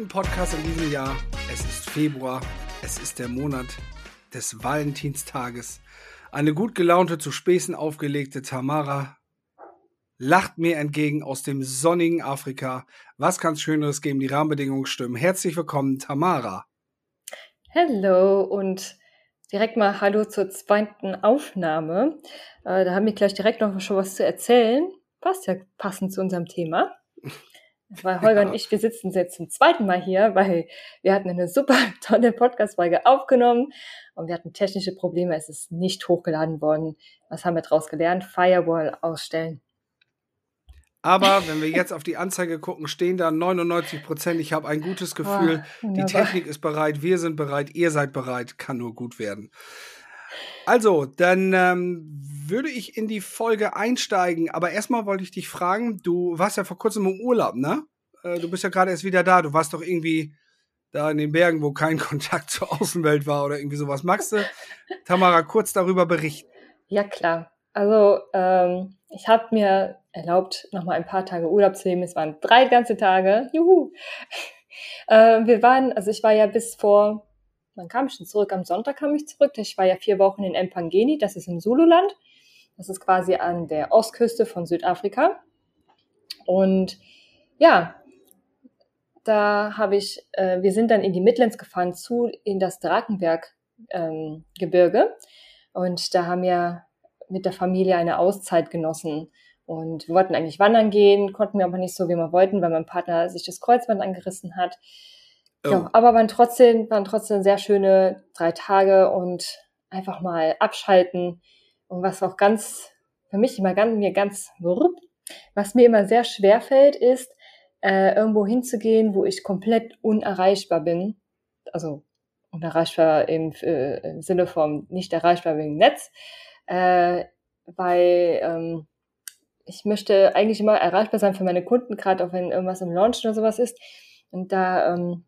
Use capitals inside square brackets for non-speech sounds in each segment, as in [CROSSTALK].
zweiten Podcast in diesem Jahr. Es ist Februar, es ist der Monat des Valentinstages. Eine gut gelaunte, zu Späßen aufgelegte Tamara lacht mir entgegen aus dem sonnigen Afrika. Was kann es Schöneres geben? Die Rahmenbedingungen stimmen. Herzlich willkommen, Tamara. Hallo und direkt mal Hallo zur zweiten Aufnahme. Äh, da haben wir gleich direkt noch schon was zu erzählen. Passt ja passend zu unserem Thema. [LAUGHS] Weil Holger ja. und ich, wir sitzen jetzt zum zweiten Mal hier, weil wir hatten eine super [LAUGHS] tolle Podcast-Folge aufgenommen und wir hatten technische Probleme. Es ist nicht hochgeladen worden. Was haben wir daraus gelernt? Firewall ausstellen. Aber [LAUGHS] wenn wir jetzt auf die Anzeige gucken, stehen da 99 Prozent. Ich habe ein gutes Gefühl. Oh, die Technik ist bereit, wir sind bereit, ihr seid bereit. Kann nur gut werden. Also, dann ähm, würde ich in die Folge einsteigen. Aber erstmal wollte ich dich fragen, du warst ja vor kurzem im Urlaub, ne? Äh, du bist ja gerade erst wieder da. Du warst doch irgendwie da in den Bergen, wo kein [LAUGHS] Kontakt zur Außenwelt war oder irgendwie sowas. Magst du, Tamara, kurz darüber berichten? Ja, klar. Also, ähm, ich habe mir erlaubt, nochmal ein paar Tage Urlaub zu nehmen. Es waren drei ganze Tage. Juhu! [LAUGHS] äh, wir waren, also ich war ja bis vor Wann kam ich denn zurück? Am Sonntag kam ich zurück. Ich war ja vier Wochen in Empangeni, das ist im Zululand. Das ist quasi an der Ostküste von Südafrika. Und ja, da habe ich, äh, wir sind dann in die Midlands gefahren zu in das Drakenberg-Gebirge. Ähm, und da haben wir mit der Familie eine Auszeit genossen. Und wir wollten eigentlich wandern gehen, konnten wir aber nicht so, wie wir wollten, weil mein Partner sich das Kreuzband angerissen hat. Oh. Ja, aber waren trotzdem, waren trotzdem sehr schöne drei Tage und einfach mal abschalten. Und was auch ganz, für mich immer ganz, mir ganz, was mir immer sehr schwer fällt, ist, äh, irgendwo hinzugehen, wo ich komplett unerreichbar bin. Also unerreichbar im, äh, im Sinne von nicht erreichbar wegen Netz, äh, weil ähm, ich möchte eigentlich immer erreichbar sein für meine Kunden, gerade auch wenn irgendwas im Launch oder sowas ist. Und da ähm,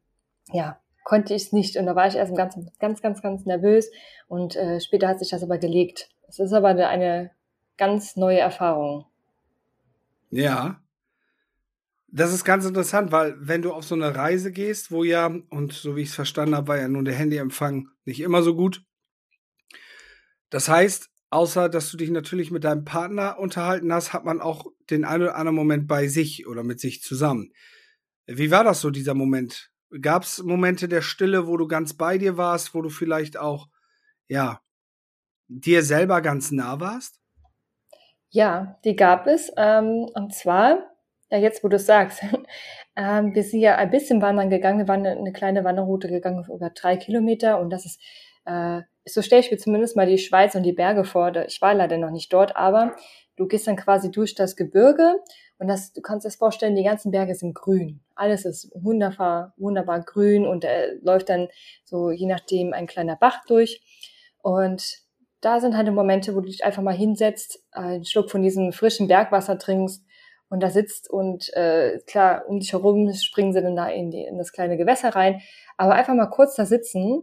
ja, konnte ich es nicht. Und da war ich erst ganz, ganz, ganz, ganz nervös. Und äh, später hat sich das aber gelegt. Es ist aber eine ganz neue Erfahrung. Ja. Das ist ganz interessant, weil wenn du auf so eine Reise gehst, wo ja, und so wie ich es verstanden habe, war ja nun der Handyempfang nicht immer so gut. Das heißt, außer dass du dich natürlich mit deinem Partner unterhalten hast, hat man auch den einen oder anderen Moment bei sich oder mit sich zusammen. Wie war das so, dieser Moment? Gab es Momente der Stille, wo du ganz bei dir warst, wo du vielleicht auch, ja, dir selber ganz nah warst? Ja, die gab es. Ähm, und zwar, ja, jetzt wo du es sagst, [LAUGHS] ähm, wir sind ja ein bisschen wandern gegangen. Wir waren eine kleine Wanderroute gegangen über drei Kilometer und das ist, äh, so stelle ich mir zumindest mal die Schweiz und die Berge vor. Ich war leider noch nicht dort, aber du gehst dann quasi durch das Gebirge und das, du kannst dir das vorstellen, die ganzen Berge sind grün. Alles ist wunderbar, wunderbar grün und er läuft dann so je nachdem ein kleiner Bach durch. Und da sind halt Momente, wo du dich einfach mal hinsetzt, einen Schluck von diesem frischen Bergwasser trinkst und da sitzt und äh, klar, um dich herum springen sie dann da in, die, in das kleine Gewässer rein. Aber einfach mal kurz da sitzen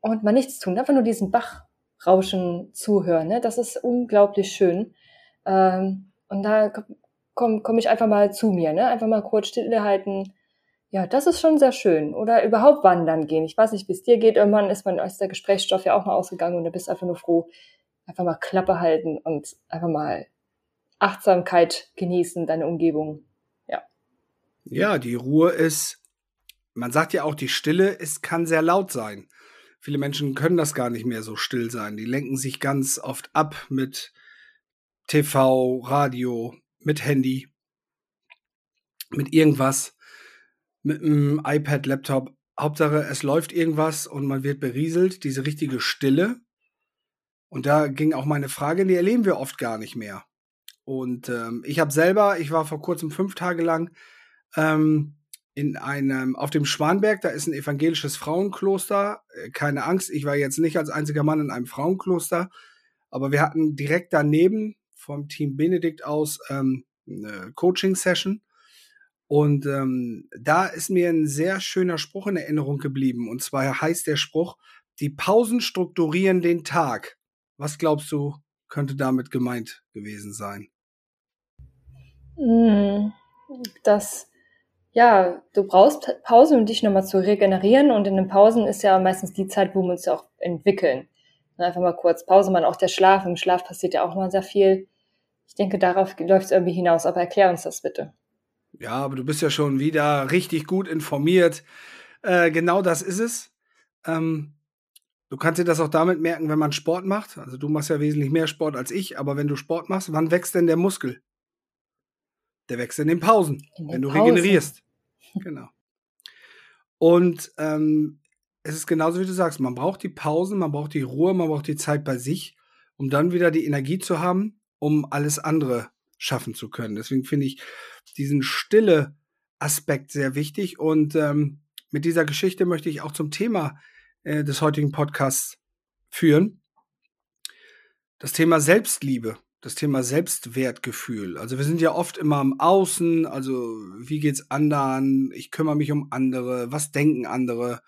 und mal nichts tun, einfach nur diesen Bachrauschen zuhören. Ne? Das ist unglaublich schön. Ähm, und da komme komm ich einfach mal zu mir, ne? Einfach mal kurz stillhalten. Ja, das ist schon sehr schön. Oder überhaupt wandern gehen. Ich weiß nicht, wie es dir geht. Irgendwann ist man aus der Gesprächsstoff ja auch mal ausgegangen und du bist einfach nur froh, einfach mal Klappe halten und einfach mal Achtsamkeit genießen, deine Umgebung. Ja. Ja, die Ruhe ist, man sagt ja auch, die Stille ist, kann sehr laut sein. Viele Menschen können das gar nicht mehr so still sein. Die lenken sich ganz oft ab mit TV, Radio, mit Handy, mit irgendwas, mit einem iPad, Laptop. Hauptsache, es läuft irgendwas und man wird berieselt, diese richtige Stille. Und da ging auch meine Frage, die erleben wir oft gar nicht mehr. Und ähm, ich habe selber, ich war vor kurzem fünf Tage lang ähm, in einem, auf dem Schwanberg, da ist ein evangelisches Frauenkloster. Äh, keine Angst, ich war jetzt nicht als einziger Mann in einem Frauenkloster, aber wir hatten direkt daneben vom Team Benedikt aus ähm, eine Coaching-Session. Und ähm, da ist mir ein sehr schöner Spruch in Erinnerung geblieben. Und zwar heißt der Spruch, die Pausen strukturieren den Tag. Was glaubst du, könnte damit gemeint gewesen sein? Hm, dass ja, du brauchst Pausen, um dich nochmal zu regenerieren und in den Pausen ist ja meistens die Zeit, wo wir uns auch entwickeln. Einfach mal kurz Pause, man auch der Schlaf. Im Schlaf passiert ja auch mal sehr viel. Ich denke, darauf läuft es irgendwie hinaus, aber erklär uns das bitte. Ja, aber du bist ja schon wieder richtig gut informiert. Äh, genau das ist es. Ähm, du kannst dir das auch damit merken, wenn man Sport macht. Also du machst ja wesentlich mehr Sport als ich, aber wenn du Sport machst, wann wächst denn der Muskel? Der wächst in den Pausen, in den wenn du Pausen. regenerierst. genau. Und ähm, es ist genauso wie du sagst, man braucht die Pausen, man braucht die Ruhe, man braucht die Zeit bei sich, um dann wieder die Energie zu haben, um alles andere schaffen zu können. Deswegen finde ich diesen stille Aspekt sehr wichtig. Und ähm, mit dieser Geschichte möchte ich auch zum Thema äh, des heutigen Podcasts führen. Das Thema Selbstliebe, das Thema Selbstwertgefühl. Also wir sind ja oft immer am Außen, also wie geht's anderen? Ich kümmere mich um andere, was denken andere?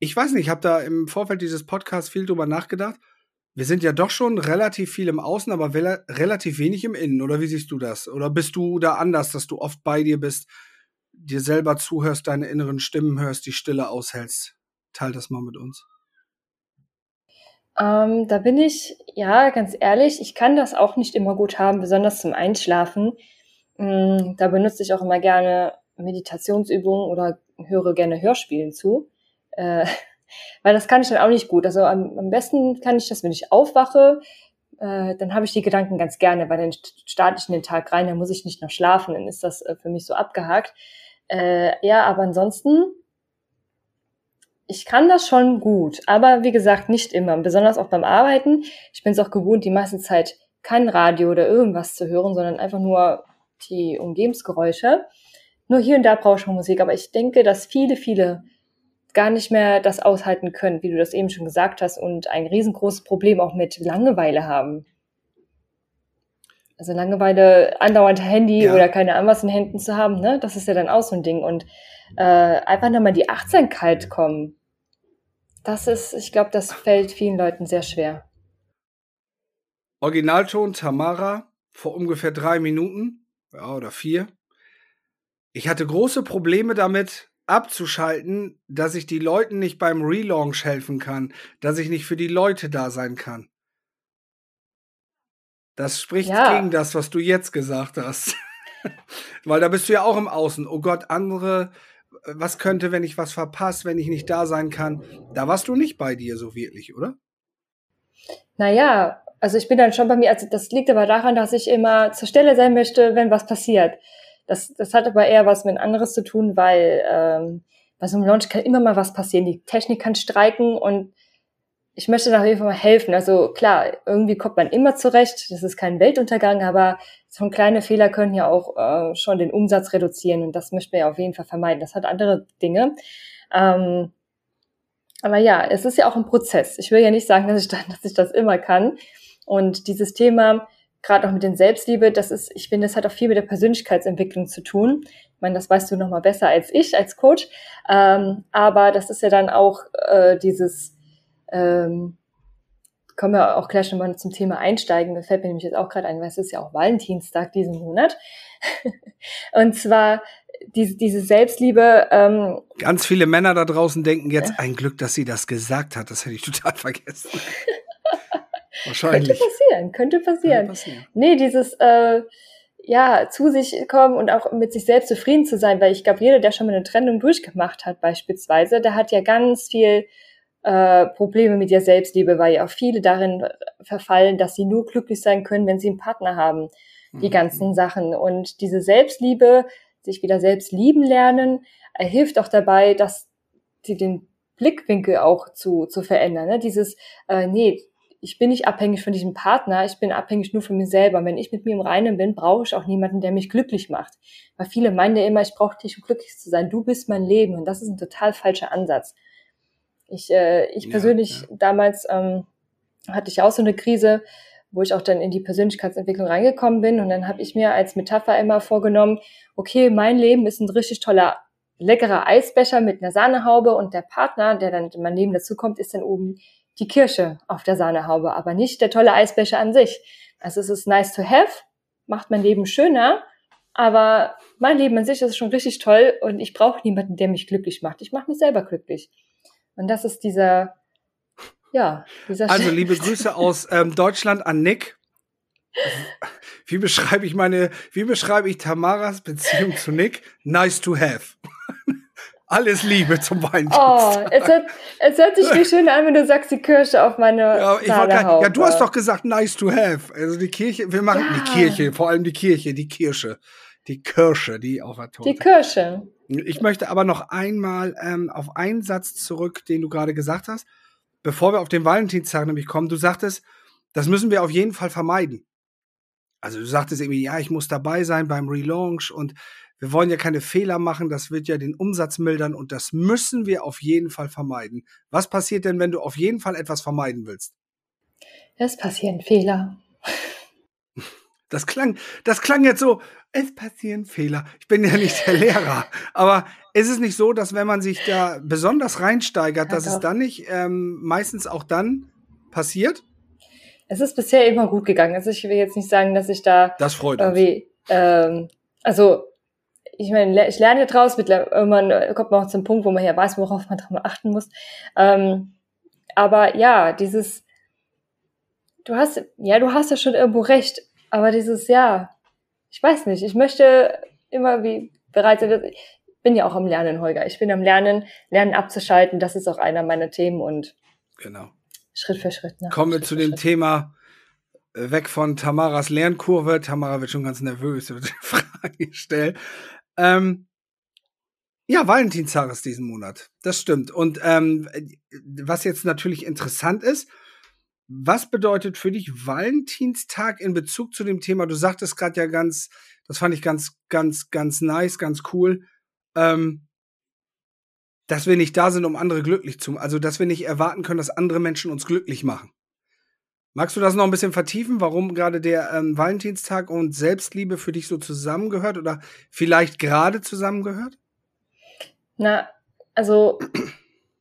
Ich weiß nicht, ich habe da im Vorfeld dieses Podcasts viel drüber nachgedacht wir sind ja doch schon relativ viel im Außen, aber relativ wenig im Innen. Oder wie siehst du das? Oder bist du da anders, dass du oft bei dir bist, dir selber zuhörst, deine inneren Stimmen hörst, die Stille aushältst? Teil das mal mit uns. Ähm, da bin ich, ja, ganz ehrlich, ich kann das auch nicht immer gut haben, besonders zum Einschlafen. Ähm, da benutze ich auch immer gerne Meditationsübungen oder höre gerne Hörspielen zu. Äh, [LAUGHS] weil das kann ich dann auch nicht gut. Also am, am besten kann ich das, wenn ich aufwache, äh, dann habe ich die Gedanken ganz gerne, weil dann starte ich in den Tag rein, dann muss ich nicht noch schlafen, dann ist das äh, für mich so abgehakt. Äh, ja, aber ansonsten, ich kann das schon gut, aber wie gesagt, nicht immer, besonders auch beim Arbeiten. Ich bin es auch gewohnt, die meiste Zeit kein Radio oder irgendwas zu hören, sondern einfach nur die Umgebungsgeräusche. Nur hier und da brauche ich schon Musik, aber ich denke, dass viele, viele gar nicht mehr das aushalten können, wie du das eben schon gesagt hast, und ein riesengroßes Problem auch mit Langeweile haben. Also Langeweile, andauernd Handy ja. oder keine Ahnung was in Händen zu haben, ne, das ist ja dann auch so ein Ding. Und äh, einfach nochmal die Achtsamkeit kommen, das ist, ich glaube, das fällt vielen Leuten sehr schwer. Originalton Tamara vor ungefähr drei Minuten, ja, oder vier. Ich hatte große Probleme damit, abzuschalten, dass ich die Leuten nicht beim Relaunch helfen kann, dass ich nicht für die Leute da sein kann. Das spricht ja. gegen das, was du jetzt gesagt hast. [LAUGHS] Weil da bist du ja auch im Außen. Oh Gott, andere, was könnte, wenn ich was verpasse, wenn ich nicht da sein kann? Da warst du nicht bei dir so wirklich, oder? Naja, also ich bin dann schon bei mir, also das liegt aber daran, dass ich immer zur Stelle sein möchte, wenn was passiert. Das, das hat aber eher was mit anderes zu tun, weil ähm, bei so einem Launch kann immer mal was passieren. Die Technik kann streiken und ich möchte nach jeden Fall mal helfen. Also klar, irgendwie kommt man immer zurecht. Das ist kein Weltuntergang, aber so kleine Fehler können ja auch äh, schon den Umsatz reduzieren und das möchte man ja auf jeden Fall vermeiden. Das hat andere Dinge. Ähm, aber ja, es ist ja auch ein Prozess. Ich will ja nicht sagen, dass ich, [LAUGHS] dass ich das immer kann. Und dieses Thema, gerade auch mit den Selbstliebe, das ist, ich finde, das hat auch viel mit der Persönlichkeitsentwicklung zu tun. Ich meine, das weißt du noch mal besser als ich als Coach. Ähm, aber das ist ja dann auch äh, dieses, ähm, können wir auch gleich nochmal zum Thema einsteigen. Das fällt mir nämlich jetzt auch gerade ein, weil es ist ja auch Valentinstag diesen Monat. [LAUGHS] Und zwar diese, diese Selbstliebe. Ähm, Ganz viele Männer da draußen denken jetzt, ein Glück, dass sie das gesagt hat. Das hätte ich total [LAUGHS] vergessen. Wahrscheinlich. Könnte passieren, könnte passieren. Könnte passieren. Nee, dieses äh, ja, zu sich kommen und auch mit sich selbst zufrieden zu sein, weil ich glaube, jeder, der schon mal eine Trennung durchgemacht hat, beispielsweise, der hat ja ganz viel äh, Probleme mit der Selbstliebe, weil ja auch viele darin verfallen, dass sie nur glücklich sein können, wenn sie einen Partner haben. Die mhm. ganzen Sachen. Und diese Selbstliebe, sich wieder selbst lieben lernen, hilft auch dabei, dass sie den Blickwinkel auch zu, zu verändern. Ne? Dieses, äh, nee, ich bin nicht abhängig von diesem Partner, ich bin abhängig nur von mir selber. Wenn ich mit mir im Reinen bin, brauche ich auch niemanden, der mich glücklich macht. Weil viele meinen ja immer, ich brauche dich, um glücklich zu sein. Du bist mein Leben. Und das ist ein total falscher Ansatz. Ich, äh, ich ja, persönlich, ja. damals ähm, hatte ich auch so eine Krise, wo ich auch dann in die Persönlichkeitsentwicklung reingekommen bin. Und dann habe ich mir als Metapher immer vorgenommen, okay, mein Leben ist ein richtig toller, leckerer Eisbecher mit einer Sahnehaube und der Partner, der dann in mein Leben dazukommt, ist dann oben die Kirsche auf der Sahnehaube, aber nicht der tolle Eisbecher an sich. Also es ist nice to have, macht mein Leben schöner, Aber mein Leben an sich ist schon richtig toll und ich brauche niemanden, der mich glücklich macht. Ich mache mich selber glücklich. Und das ist dieser, ja, dieser. Also liebe Grüße [LAUGHS] aus ähm, Deutschland an Nick. Wie beschreibe ich meine, wie beschreibe ich Tamaras Beziehung zu Nick? Nice to have. Alles Liebe zum Valentinstag. Oh, es hört, es hört sich wie schön an, wenn du sagst, die Kirsche auf meine ja, ich grad, ja, du hast doch gesagt, nice to have. Also die Kirche, wir machen ja. die Kirche, vor allem die Kirche, die Kirsche. Die Kirsche, die auf der Torte. Die Kirsche. Ich möchte aber noch einmal ähm, auf einen Satz zurück, den du gerade gesagt hast, bevor wir auf den Valentinstag nämlich kommen. Du sagtest, das müssen wir auf jeden Fall vermeiden. Also du sagtest irgendwie, ja, ich muss dabei sein beim Relaunch und wir wollen ja keine Fehler machen, das wird ja den Umsatz mildern und das müssen wir auf jeden Fall vermeiden. Was passiert denn, wenn du auf jeden Fall etwas vermeiden willst? Es passieren Fehler. Das klang, das klang jetzt so, es passieren Fehler. Ich bin ja nicht der Lehrer. Aber ist es nicht so, dass wenn man sich da besonders reinsteigert, ja, dass doch. es dann nicht ähm, meistens auch dann passiert? Es ist bisher immer gut gegangen. Also ich will jetzt nicht sagen, dass ich da das freut irgendwie. Ähm, also ich meine, ich lerne draus, irgendwann kommt man auch zum Punkt, wo man ja weiß, worauf man drauf achten muss. Ähm, aber ja, dieses, du hast, ja, du hast ja schon irgendwo recht, aber dieses, ja, ich weiß nicht, ich möchte immer wie bereits, ich bin ja auch am Lernen, Holger. Ich bin am Lernen, Lernen abzuschalten, das ist auch einer meiner Themen und genau. Schritt für Schritt. Ne? Kommen wir zu dem Schritt. Thema äh, weg von Tamaras Lernkurve. Tamara wird schon ganz nervös, wird die [LAUGHS] Frage gestellt. Ähm, ja, Valentinstag ist diesen Monat. Das stimmt. Und ähm, was jetzt natürlich interessant ist, was bedeutet für dich Valentinstag in Bezug zu dem Thema? Du sagtest gerade ja ganz, das fand ich ganz, ganz, ganz nice, ganz cool, ähm, dass wir nicht da sind, um andere glücklich zu machen. Also, dass wir nicht erwarten können, dass andere Menschen uns glücklich machen. Magst du das noch ein bisschen vertiefen, warum gerade der ähm, Valentinstag und Selbstliebe für dich so zusammengehört oder vielleicht gerade zusammengehört? Na, also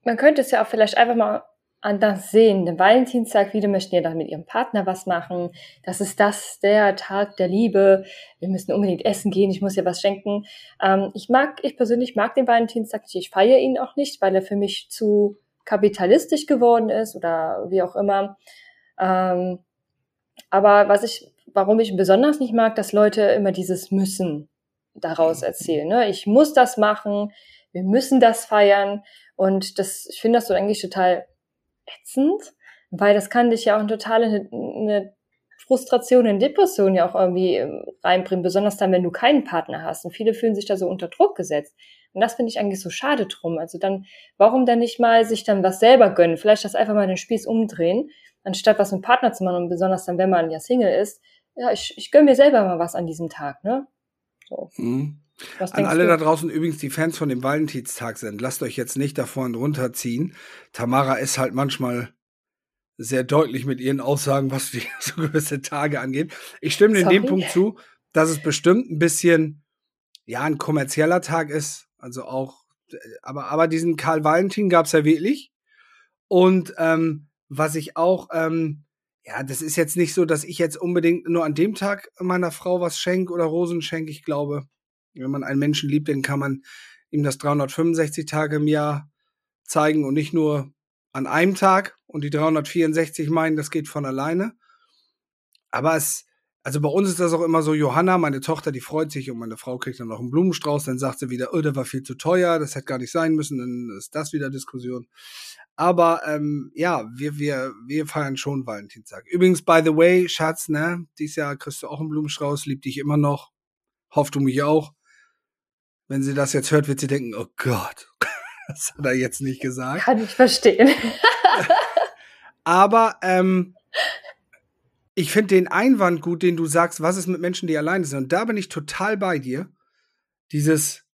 man könnte es ja auch vielleicht einfach mal anders sehen. Den Valentinstag, viele möchten ja dann mit ihrem Partner was machen. Das ist das, der Tag der Liebe. Wir müssen unbedingt essen gehen, ich muss ja was schenken. Ähm, ich mag, ich persönlich mag den Valentinstag nicht. Ich feiere ihn auch nicht, weil er für mich zu kapitalistisch geworden ist oder wie auch immer. Ähm, aber was ich, warum ich besonders nicht mag, dass Leute immer dieses Müssen daraus erzählen. Ne? Ich muss das machen, wir müssen das feiern. Und das, ich finde das so eigentlich total ätzend, weil das kann dich ja auch in totale eine, eine Frustration, eine Depression ja auch irgendwie ähm, reinbringen, besonders dann, wenn du keinen Partner hast. Und viele fühlen sich da so unter Druck gesetzt. Und das finde ich eigentlich so schade drum. Also dann, warum dann nicht mal sich dann was selber gönnen? Vielleicht das einfach mal den Spieß umdrehen anstatt was mit Partner zu machen und besonders dann, wenn man ja Single ist, ja, ich, ich gönne mir selber mal was an diesem Tag, ne? So. Mhm. An alle du? da draußen übrigens, die Fans von dem Valentinstag sind, lasst euch jetzt nicht davon runterziehen. Tamara ist halt manchmal sehr deutlich mit ihren Aussagen, was die [LAUGHS] so gewisse Tage angeht. Ich stimme in dem Punkt zu, dass es bestimmt ein bisschen, ja, ein kommerzieller Tag ist. Also auch, aber, aber diesen Karl Valentin gab es ja wirklich. Und ähm, was ich auch, ähm, ja, das ist jetzt nicht so, dass ich jetzt unbedingt nur an dem Tag meiner Frau was schenke oder Rosen schenke. Ich glaube, wenn man einen Menschen liebt, dann kann man ihm das 365 Tage im Jahr zeigen und nicht nur an einem Tag und die 364 meinen, das geht von alleine. Aber es, also bei uns ist das auch immer so, Johanna, meine Tochter, die freut sich und meine Frau kriegt dann noch einen Blumenstrauß, dann sagt sie wieder, oh, der war viel zu teuer, das hätte gar nicht sein müssen, dann ist das wieder Diskussion. Aber ähm, ja, wir, wir, wir feiern schon Valentinstag. Übrigens, by the way, Schatz, ne, dieses Jahr kriegst du auch einen Blumenstrauß, lieb dich immer noch. Hofft du mich auch. Wenn sie das jetzt hört, wird sie denken, oh Gott, [LAUGHS] das hat er jetzt nicht gesagt. Kann ich verstehen. [LAUGHS] Aber ähm, ich finde den Einwand gut, den du sagst, was ist mit Menschen, die alleine sind. Und da bin ich total bei dir. Dieses,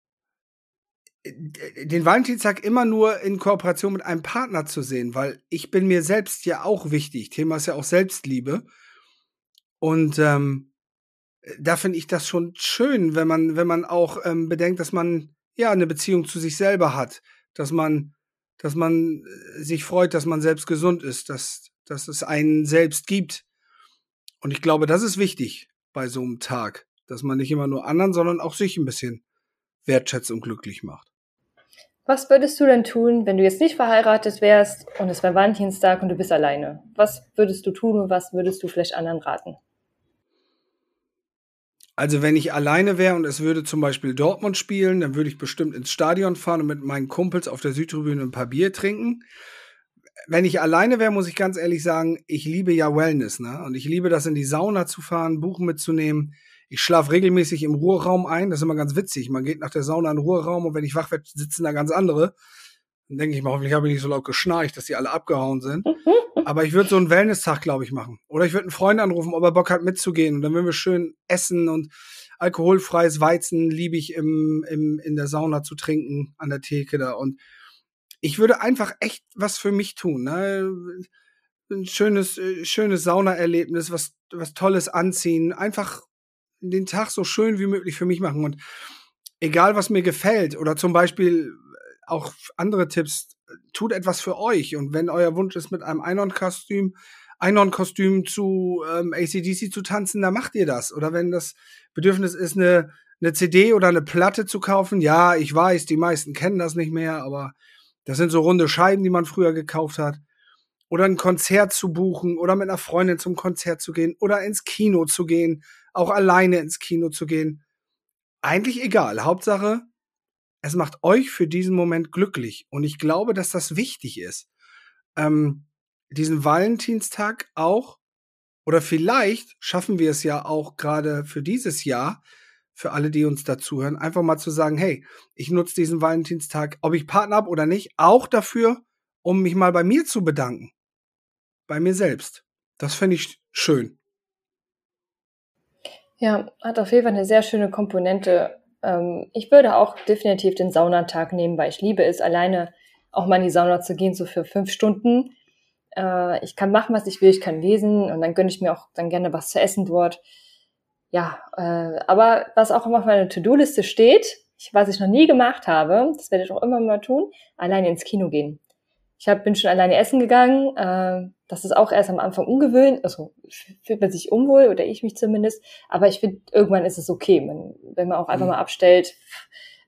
den Valentinstag immer nur in Kooperation mit einem Partner zu sehen, weil ich bin mir selbst ja auch wichtig. Thema ist ja auch Selbstliebe. Und ähm, da finde ich das schon schön, wenn man, wenn man auch ähm, bedenkt, dass man ja eine Beziehung zu sich selber hat, dass man, dass man äh, sich freut, dass man selbst gesund ist, dass, dass es einen selbst gibt. Und ich glaube, das ist wichtig bei so einem Tag. Dass man nicht immer nur anderen, sondern auch sich ein bisschen wertschätzt und glücklich macht. Was würdest du denn tun, wenn du jetzt nicht verheiratet wärst und es wäre Valentinstag und du bist alleine? Was würdest du tun und was würdest du vielleicht anderen raten? Also wenn ich alleine wäre und es würde zum Beispiel Dortmund spielen, dann würde ich bestimmt ins Stadion fahren und mit meinen Kumpels auf der Südtribüne ein paar Bier trinken. Wenn ich alleine wäre, muss ich ganz ehrlich sagen, ich liebe ja Wellness, ne? Und ich liebe das in die Sauna zu fahren, Buch mitzunehmen. Ich schlafe regelmäßig im Ruheraum ein. Das ist immer ganz witzig. Man geht nach der Sauna in den Ruheraum und wenn ich wach werde, sitzen da ganz andere. Dann denke ich mal, hoffentlich habe ich nicht so laut geschnarcht, dass die alle abgehauen sind. [LAUGHS] Aber ich würde so einen Wellness-Tag, glaube ich, machen. Oder ich würde einen Freund anrufen, ob er Bock hat mitzugehen. Und dann würden wir schön essen und alkoholfreies Weizen liebe ich im, im, in der Sauna zu trinken, an der Theke da. Und ich würde einfach echt was für mich tun. Ne? Ein schönes, äh, schönes Saunaerlebnis, was, was Tolles anziehen. Einfach den Tag so schön wie möglich für mich machen. Und egal, was mir gefällt, oder zum Beispiel auch andere Tipps, tut etwas für euch. Und wenn euer Wunsch ist, mit einem Einhorn-Kostüm, Einhorn-Kostüm zu ähm, ACDC zu tanzen, dann macht ihr das. Oder wenn das Bedürfnis ist, eine, eine CD oder eine Platte zu kaufen, ja, ich weiß, die meisten kennen das nicht mehr, aber das sind so runde Scheiben, die man früher gekauft hat. Oder ein Konzert zu buchen oder mit einer Freundin zum Konzert zu gehen oder ins Kino zu gehen, auch alleine ins Kino zu gehen. Eigentlich egal. Hauptsache, es macht euch für diesen Moment glücklich. Und ich glaube, dass das wichtig ist. Ähm, diesen Valentinstag auch, oder vielleicht schaffen wir es ja auch gerade für dieses Jahr, für alle, die uns dazuhören, einfach mal zu sagen, hey, ich nutze diesen Valentinstag, ob ich Partner habe oder nicht, auch dafür, um mich mal bei mir zu bedanken. Bei mir selbst. Das finde ich schön. Ja, hat auf jeden Fall eine sehr schöne Komponente, ähm, ich würde auch definitiv den Saunatag nehmen, weil ich liebe es, alleine auch mal in die Sauna zu gehen, so für fünf Stunden. Äh, ich kann machen, was ich will, ich kann lesen und dann gönne ich mir auch dann gerne was zu essen dort. Ja, äh, aber was auch immer auf meiner To-Do-Liste steht, was ich noch nie gemacht habe, das werde ich auch immer mal tun, alleine ins Kino gehen. Ich hab, bin schon alleine essen gegangen. Äh, das ist auch erst am Anfang ungewöhnlich. Also fühlt man sich unwohl oder ich mich zumindest. Aber ich finde, irgendwann ist es okay, man, wenn man auch einfach mhm. mal abstellt.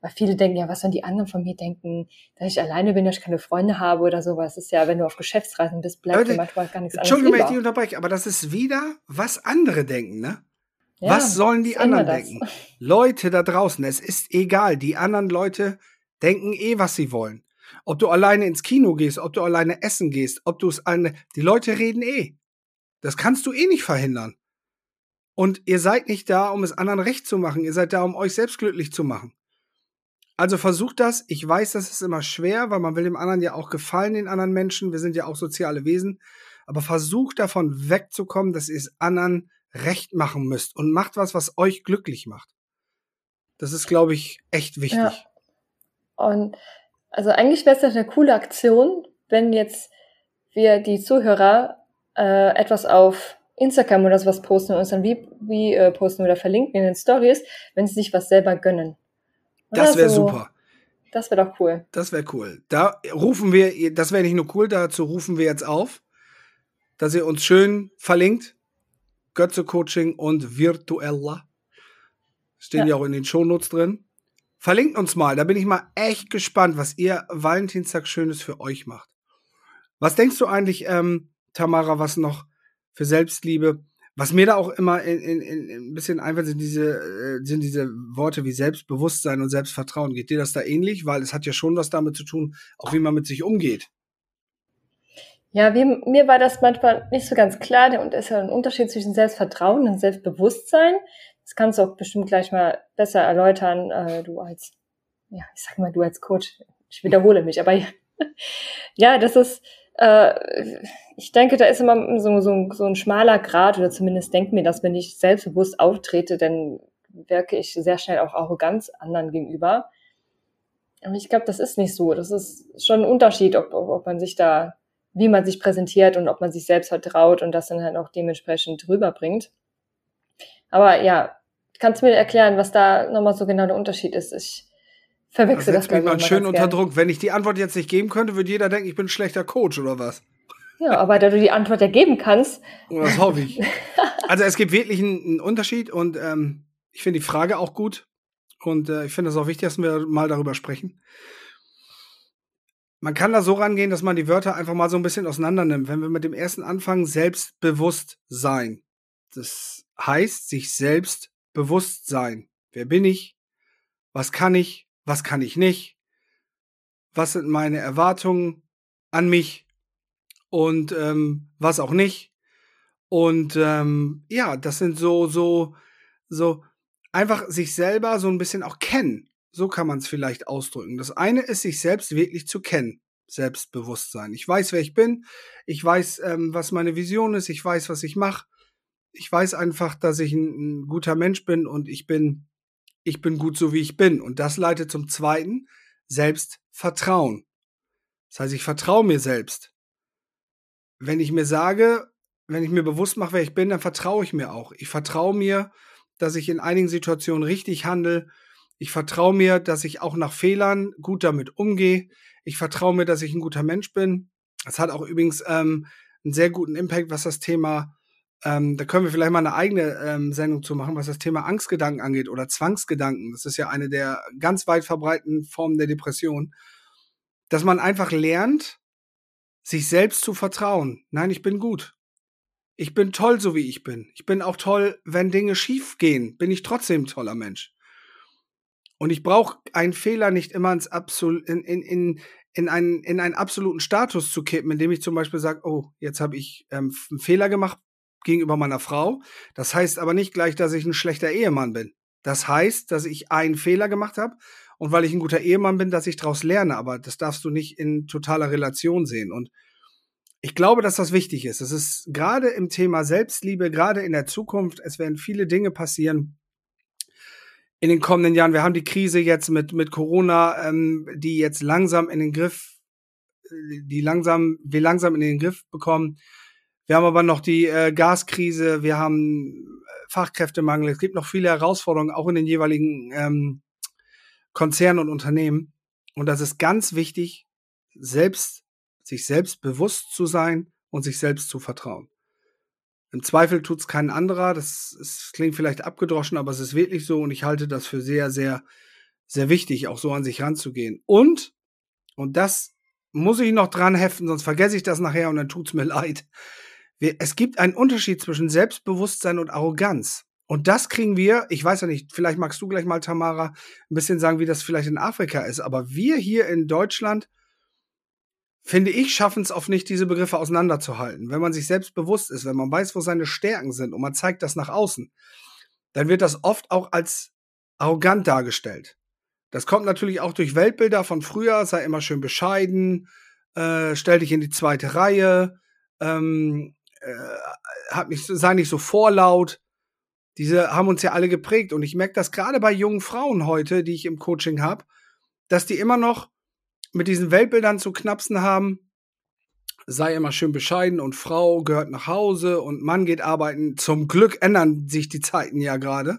Weil viele denken ja, was sollen die anderen von mir denken, dass ich alleine bin, dass ich keine Freunde habe oder sowas. Das ist ja, wenn du auf Geschäftsreisen bist, bleibt dir manchmal gar nichts anderes. Entschuldigung, wenn ich dich unterbreche, aber das ist wieder, was andere denken, ne? Ja, was sollen die anderen denken? Leute da draußen, es ist egal. Die anderen Leute denken eh, was sie wollen. Ob du alleine ins Kino gehst, ob du alleine essen gehst, ob du es eine, die Leute reden eh. Das kannst du eh nicht verhindern. Und ihr seid nicht da, um es anderen recht zu machen. Ihr seid da, um euch selbst glücklich zu machen. Also versucht das. Ich weiß, das ist immer schwer, weil man will dem anderen ja auch gefallen, den anderen Menschen. Wir sind ja auch soziale Wesen. Aber versucht davon wegzukommen, dass ihr es anderen recht machen müsst und macht was, was euch glücklich macht. Das ist, glaube ich, echt wichtig. Ja. Und also eigentlich wäre es eine coole Aktion, wenn jetzt wir die Zuhörer äh, etwas auf Instagram oder sowas posten und uns dann wie, wie äh, posten oder verlinken in den Stories, wenn sie sich was selber gönnen. Oder das wäre so. super. Das wäre doch cool. Das wäre cool. Da rufen wir, das wäre nicht nur cool, dazu rufen wir jetzt auf, dass ihr uns schön verlinkt. Götze Coaching und Virtuella. Stehen ja, ja auch in den Shownotes drin. Verlinkt uns mal, da bin ich mal echt gespannt, was ihr Valentinstag Schönes für euch macht. Was denkst du eigentlich, ähm, Tamara, was noch für Selbstliebe? Was mir da auch immer in, in, in ein bisschen einfällt, sind diese, äh, sind diese Worte wie Selbstbewusstsein und Selbstvertrauen. Geht dir das da ähnlich? Weil es hat ja schon was damit zu tun, auch wie man mit sich umgeht. Ja, wie, mir war das manchmal nicht so ganz klar. Und ist ja ein Unterschied zwischen Selbstvertrauen und Selbstbewusstsein. Das kannst du auch bestimmt gleich mal besser erläutern, äh, du als, ja, ich sag mal, du als Coach. Ich wiederhole mich, aber [LAUGHS] ja, das ist, äh, ich denke, da ist immer so, so, so ein schmaler Grad, oder zumindest denkt mir das, wenn ich selbstbewusst auftrete, dann wirke ich sehr schnell auch arrogant anderen gegenüber. Und ich glaube, das ist nicht so. Das ist schon ein Unterschied, ob, ob, ob man sich da, wie man sich präsentiert und ob man sich selbst vertraut und das dann halt auch dementsprechend rüberbringt. Aber ja, kannst du mir erklären, was da nochmal so genau der Unterschied ist? Ich verwechsel das, das mich mal schön unter Druck. Wenn ich die Antwort jetzt nicht geben könnte, würde jeder denken, ich bin ein schlechter Coach oder was? Ja, aber da du die Antwort ja geben kannst. Das hoffe ich. [LAUGHS] Also es gibt wirklich einen, einen Unterschied und ähm, Ich finde die Frage auch gut. Und äh, ich finde es auch wichtig, dass wir mal darüber sprechen. Man kann da so rangehen, dass man die Wörter einfach mal so ein bisschen auseinander nimmt. Wenn wir mit dem ersten anfangen, selbstbewusst sein. Das heißt, sich selbst bewusst sein. Wer bin ich? Was kann ich? Was kann ich nicht? Was sind meine Erwartungen an mich? Und ähm, was auch nicht? Und ähm, ja, das sind so, so, so einfach sich selber so ein bisschen auch kennen. So kann man es vielleicht ausdrücken. Das eine ist, sich selbst wirklich zu kennen. Selbstbewusstsein. Ich weiß, wer ich bin. Ich weiß, ähm, was meine Vision ist. Ich weiß, was ich mache. Ich weiß einfach, dass ich ein, ein guter Mensch bin und ich bin, ich bin gut so wie ich bin. Und das leitet zum zweiten Selbstvertrauen. Das heißt, ich vertraue mir selbst. Wenn ich mir sage, wenn ich mir bewusst mache, wer ich bin, dann vertraue ich mir auch. Ich vertraue mir, dass ich in einigen Situationen richtig handle. Ich vertraue mir, dass ich auch nach Fehlern gut damit umgehe. Ich vertraue mir, dass ich ein guter Mensch bin. Das hat auch übrigens ähm, einen sehr guten Impact, was das Thema, ähm, da können wir vielleicht mal eine eigene ähm, Sendung zu machen, was das Thema Angstgedanken angeht oder Zwangsgedanken. Das ist ja eine der ganz weit verbreiteten Formen der Depression. Dass man einfach lernt, sich selbst zu vertrauen. Nein, ich bin gut ich bin toll, so wie ich bin. Ich bin auch toll, wenn Dinge schief gehen, bin ich trotzdem ein toller Mensch. Und ich brauche einen Fehler nicht immer ins Absol in, in, in, in, einen, in einen absoluten Status zu kippen, indem ich zum Beispiel sage, oh, jetzt habe ich ähm, einen Fehler gemacht gegenüber meiner Frau. Das heißt aber nicht gleich, dass ich ein schlechter Ehemann bin. Das heißt, dass ich einen Fehler gemacht habe und weil ich ein guter Ehemann bin, dass ich daraus lerne. Aber das darfst du nicht in totaler Relation sehen. Und ich glaube, dass das wichtig ist. Es ist gerade im Thema Selbstliebe, gerade in der Zukunft, es werden viele Dinge passieren in den kommenden Jahren. Wir haben die Krise jetzt mit, mit Corona, ähm, die jetzt langsam in den Griff, die langsam, wir langsam in den Griff bekommen. Wir haben aber noch die äh, Gaskrise, wir haben äh, Fachkräftemangel. Es gibt noch viele Herausforderungen, auch in den jeweiligen ähm, Konzernen und Unternehmen. Und das ist ganz wichtig, selbst sich selbst bewusst zu sein und sich selbst zu vertrauen. Im Zweifel tut es kein anderer. Das, das klingt vielleicht abgedroschen, aber es ist wirklich so und ich halte das für sehr, sehr, sehr wichtig, auch so an sich ranzugehen. Und, und das muss ich noch dran heften, sonst vergesse ich das nachher und dann tut's mir [LAUGHS] leid. Es gibt einen Unterschied zwischen Selbstbewusstsein und Arroganz. Und das kriegen wir, ich weiß ja nicht, vielleicht magst du gleich mal, Tamara, ein bisschen sagen, wie das vielleicht in Afrika ist, aber wir hier in Deutschland finde ich, schaffen es oft nicht, diese Begriffe auseinanderzuhalten. Wenn man sich selbst bewusst ist, wenn man weiß, wo seine Stärken sind und man zeigt das nach außen, dann wird das oft auch als arrogant dargestellt. Das kommt natürlich auch durch Weltbilder von früher, sei immer schön bescheiden, äh, stell dich in die zweite Reihe, ähm, äh, hat nicht, sei nicht so vorlaut. Diese haben uns ja alle geprägt und ich merke das gerade bei jungen Frauen heute, die ich im Coaching habe, dass die immer noch mit diesen Weltbildern zu knapsen haben, sei immer schön bescheiden und Frau gehört nach Hause und Mann geht arbeiten. Zum Glück ändern sich die Zeiten ja gerade.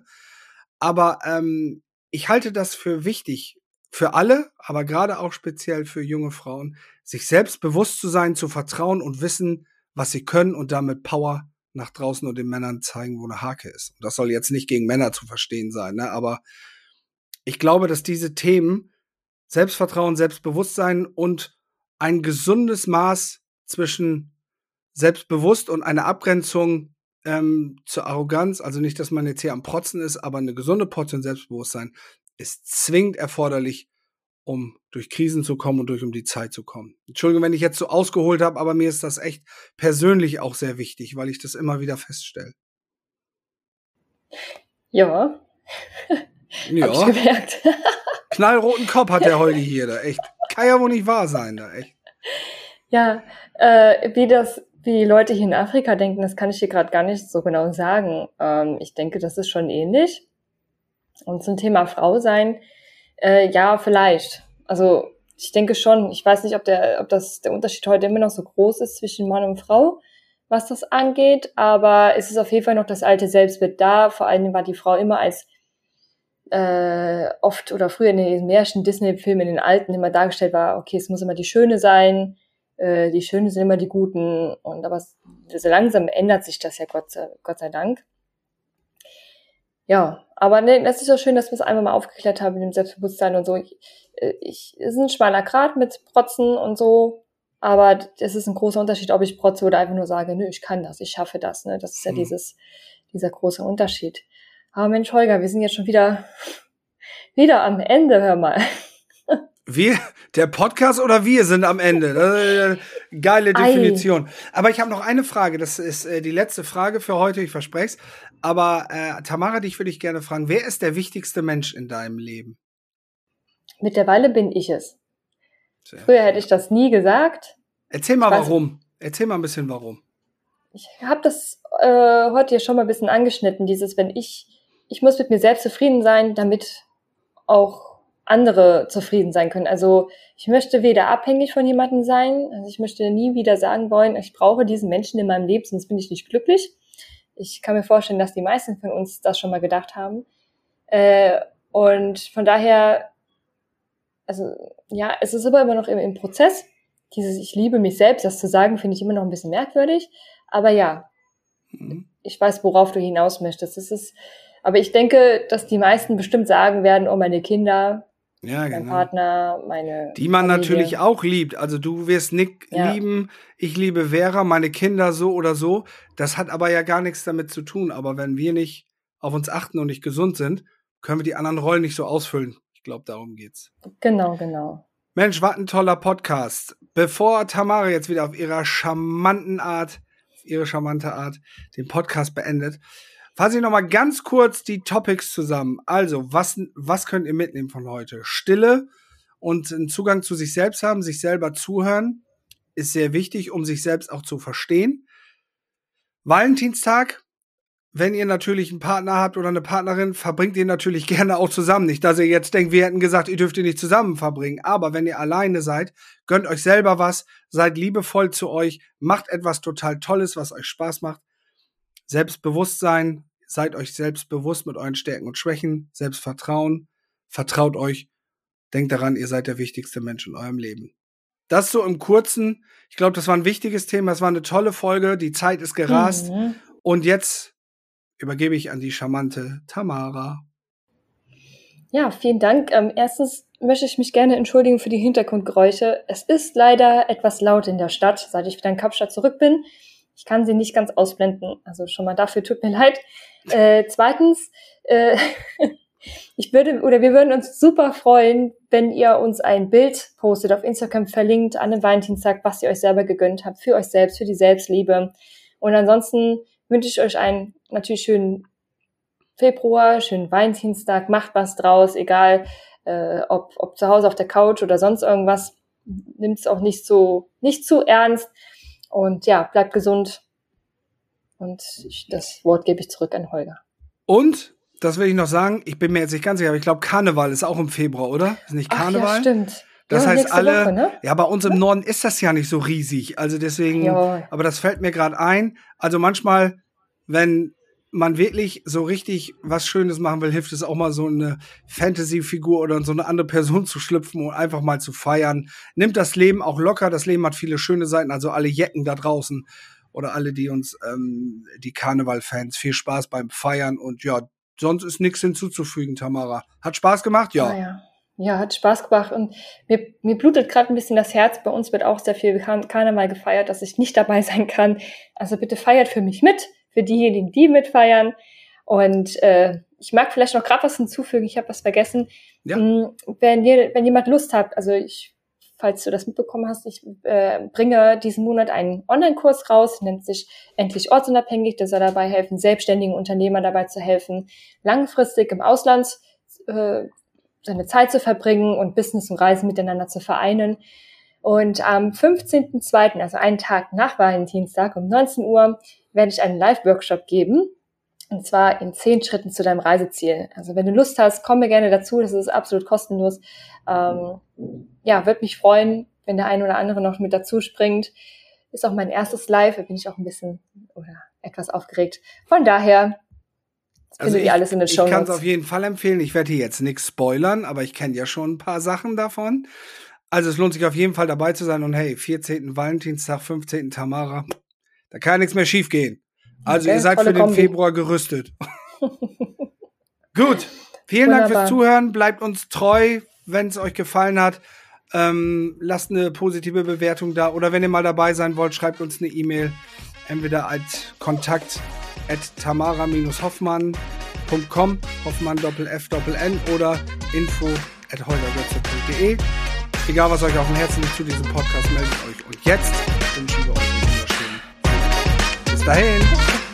Aber ähm, ich halte das für wichtig, für alle, aber gerade auch speziell für junge Frauen, sich selbst bewusst zu sein, zu vertrauen und wissen, was sie können und damit Power nach draußen und den Männern zeigen, wo eine Hake ist. Und das soll jetzt nicht gegen Männer zu verstehen sein, ne? aber ich glaube, dass diese Themen Selbstvertrauen, Selbstbewusstsein und ein gesundes Maß zwischen selbstbewusst und eine Abgrenzung ähm, zur Arroganz, also nicht, dass man jetzt hier am Protzen ist, aber eine gesunde Portion Selbstbewusstsein ist zwingend erforderlich, um durch Krisen zu kommen und durch um die Zeit zu kommen. Entschuldigung, wenn ich jetzt so ausgeholt habe, aber mir ist das echt persönlich auch sehr wichtig, weil ich das immer wieder feststelle. Ja. ja. Hab ich gemerkt. [LAUGHS] knallroten Kopf hat der heute hier, da echt. Kann ja wohl nicht wahr sein, da echt. Ja, äh, wie das, wie Leute hier in Afrika denken, das kann ich hier gerade gar nicht so genau sagen. Ähm, ich denke, das ist schon ähnlich. Und zum Thema Frau sein, äh, ja, vielleicht. Also ich denke schon, ich weiß nicht, ob der, ob das der Unterschied heute immer noch so groß ist zwischen Mann und Frau, was das angeht, aber es ist auf jeden Fall noch das alte Selbstbild da. Vor allem war die Frau immer als äh, oft oder früher in den Märchen, Disney-Filmen, in den alten immer dargestellt war, okay, es muss immer die Schöne sein, äh, die Schönen sind immer die Guten. Und aber so langsam ändert sich das ja Gott Gott sei Dank. Ja, aber ne, das ist ja schön, dass wir es einmal mal aufgeklärt haben mit dem Selbstbewusstsein und so. Ich, äh, ich, es ist ein schmaler Grad mit Protzen und so, aber es ist ein großer Unterschied, ob ich protze oder einfach nur sage, nö, ich kann das, ich schaffe das. Ne? Das ist ja hm. dieses, dieser große Unterschied. Aber Mensch, Holger, wir sind jetzt schon wieder, wieder am Ende, hör mal. Wir, der Podcast oder wir sind am Ende. Geile Definition. Ei. Aber ich habe noch eine Frage. Das ist äh, die letzte Frage für heute. Ich verspreche es. Aber äh, Tamara, dich würde ich gerne fragen: Wer ist der wichtigste Mensch in deinem Leben? Mittlerweile bin ich es. Sehr Früher hätte ich das nie gesagt. Erzähl mal warum. Erzähl mal ein bisschen warum. Ich habe das äh, heute ja schon mal ein bisschen angeschnitten. Dieses, wenn ich, ich muss mit mir selbst zufrieden sein, damit auch andere zufrieden sein können. Also ich möchte weder abhängig von jemandem sein, also ich möchte nie wieder sagen wollen, ich brauche diesen Menschen in meinem Leben, sonst bin ich nicht glücklich. Ich kann mir vorstellen, dass die meisten von uns das schon mal gedacht haben. Äh, und von daher, also ja, es ist aber immer noch im, im Prozess. Dieses Ich liebe mich selbst, das zu sagen, finde ich immer noch ein bisschen merkwürdig. Aber ja, mhm. ich weiß, worauf du hinaus möchtest. Das ist, aber ich denke, dass die meisten bestimmt sagen werden, oh, meine Kinder, ja, mein genau. Partner, meine. Die man Familie. natürlich auch liebt. Also du wirst Nick ja. lieben, ich liebe Vera, meine Kinder so oder so. Das hat aber ja gar nichts damit zu tun. Aber wenn wir nicht auf uns achten und nicht gesund sind, können wir die anderen Rollen nicht so ausfüllen. Ich glaube, darum geht's. Genau, genau. Mensch, was ein toller Podcast. Bevor Tamara jetzt wieder auf ihrer charmanten Art, auf ihre charmante Art den Podcast beendet, Fasse ich nochmal ganz kurz die Topics zusammen. Also, was, was könnt ihr mitnehmen von heute? Stille und einen Zugang zu sich selbst haben, sich selber zuhören, ist sehr wichtig, um sich selbst auch zu verstehen. Valentinstag, wenn ihr natürlich einen Partner habt oder eine Partnerin, verbringt ihr natürlich [LAUGHS] gerne auch zusammen. Nicht, dass ihr jetzt denkt, wir hätten gesagt, ihr dürft ihr nicht zusammen verbringen. Aber wenn ihr alleine seid, gönnt euch selber was, seid liebevoll zu euch, macht etwas total Tolles, was euch Spaß macht. Selbstbewusstsein, seid euch selbst bewusst mit euren Stärken und Schwächen, Selbstvertrauen, vertraut euch, denkt daran, ihr seid der wichtigste Mensch in eurem Leben. Das so im Kurzen. Ich glaube, das war ein wichtiges Thema. Es war eine tolle Folge. Die Zeit ist gerast. Mhm. Und jetzt übergebe ich an die charmante Tamara. Ja, vielen Dank. Ähm, erstens möchte ich mich gerne entschuldigen für die Hintergrundgeräusche. Es ist leider etwas laut in der Stadt, seit ich wieder in Kapstadt zurück bin. Ich kann sie nicht ganz ausblenden. Also schon mal dafür tut mir leid. Äh, zweitens, äh, [LAUGHS] ich würde oder wir würden uns super freuen, wenn ihr uns ein Bild postet, auf Instagram verlinkt an dem Valentinstag, was ihr euch selber gegönnt habt, für euch selbst, für die Selbstliebe. Und ansonsten wünsche ich euch einen natürlich schönen Februar, schönen Valentinstag, macht was draus, egal äh, ob, ob zu Hause auf der Couch oder sonst irgendwas. Nimmt es auch nicht so nicht zu ernst. Und ja, bleibt gesund. Und ich, das Wort gebe ich zurück an Holger. Und, das will ich noch sagen, ich bin mir jetzt nicht ganz sicher, aber ich glaube, Karneval ist auch im Februar, oder? Ist nicht Karneval? Ach, ja, stimmt. Das ja, heißt, alle, Woche, ne? ja, bei uns im Norden ist das ja nicht so riesig. Also deswegen, ja. aber das fällt mir gerade ein. Also manchmal, wenn man wirklich so richtig was Schönes machen will, hilft es auch mal so eine Fantasy-Figur oder so eine andere Person [LAUGHS] zu schlüpfen und einfach mal zu feiern. Nimmt das Leben auch locker. Das Leben hat viele schöne Seiten. Also alle Jecken da draußen oder alle, die uns, ähm, die Karneval-Fans, viel Spaß beim Feiern und ja, sonst ist nichts hinzuzufügen, Tamara. Hat Spaß gemacht? Ja. Ah, ja. ja. hat Spaß gemacht und mir, mir blutet gerade ein bisschen das Herz. Bei uns wird auch sehr viel Karneval gefeiert, dass ich nicht dabei [LAUGHS] sein kann. Also bitte feiert für mich mit, für diejenigen, die mitfeiern. Und äh, ich mag vielleicht noch gerade was hinzufügen. Ich habe was vergessen. Ja. Mm, wenn, ihr, wenn jemand Lust habt, also ich falls du das mitbekommen hast, ich äh, bringe diesen Monat einen Online-Kurs raus, nennt sich Endlich ortsunabhängig. Der soll dabei helfen, selbstständigen Unternehmern dabei zu helfen, langfristig im Ausland äh, seine Zeit zu verbringen und Business und Reisen miteinander zu vereinen. Und am 15.02., also einen Tag nach Valentinstag um 19 Uhr, werde ich einen Live-Workshop geben und zwar in zehn Schritten zu deinem Reiseziel. Also wenn du Lust hast, komm mir gerne dazu. Das ist absolut kostenlos. Ähm, ja, würde mich freuen, wenn der eine oder andere noch mit dazu springt. Ist auch mein erstes Live. Da bin ich auch ein bisschen oder etwas aufgeregt. Von daher also ich, alles in den Show Ich kann es auf jeden Fall empfehlen. Ich werde hier jetzt nichts spoilern, aber ich kenne ja schon ein paar Sachen davon. Also es lohnt sich auf jeden Fall dabei zu sein. Und hey, 14. Valentinstag, 15. Tamara, da kann nichts mehr schief gehen. Also okay, ihr seid für den Kombi. Februar gerüstet. [LAUGHS] Gut. Vielen Wunderbar. Dank fürs Zuhören. Bleibt uns treu, wenn es euch gefallen hat. Ähm, lasst eine positive Bewertung da. Oder wenn ihr mal dabei sein wollt, schreibt uns eine E-Mail. Entweder als Kontakt at tamara-hoffmann.com, Hoffmann Doppel F Doppel N oder info at holgergötze.de. Egal, was euch auf dem Herzen liegt zu diesem Podcast, meldet euch. Und jetzt wünschen wir euch einen wunderschönen Bis dahin.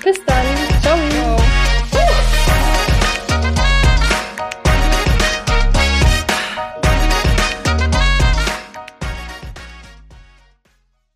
Bis dann. Ciao.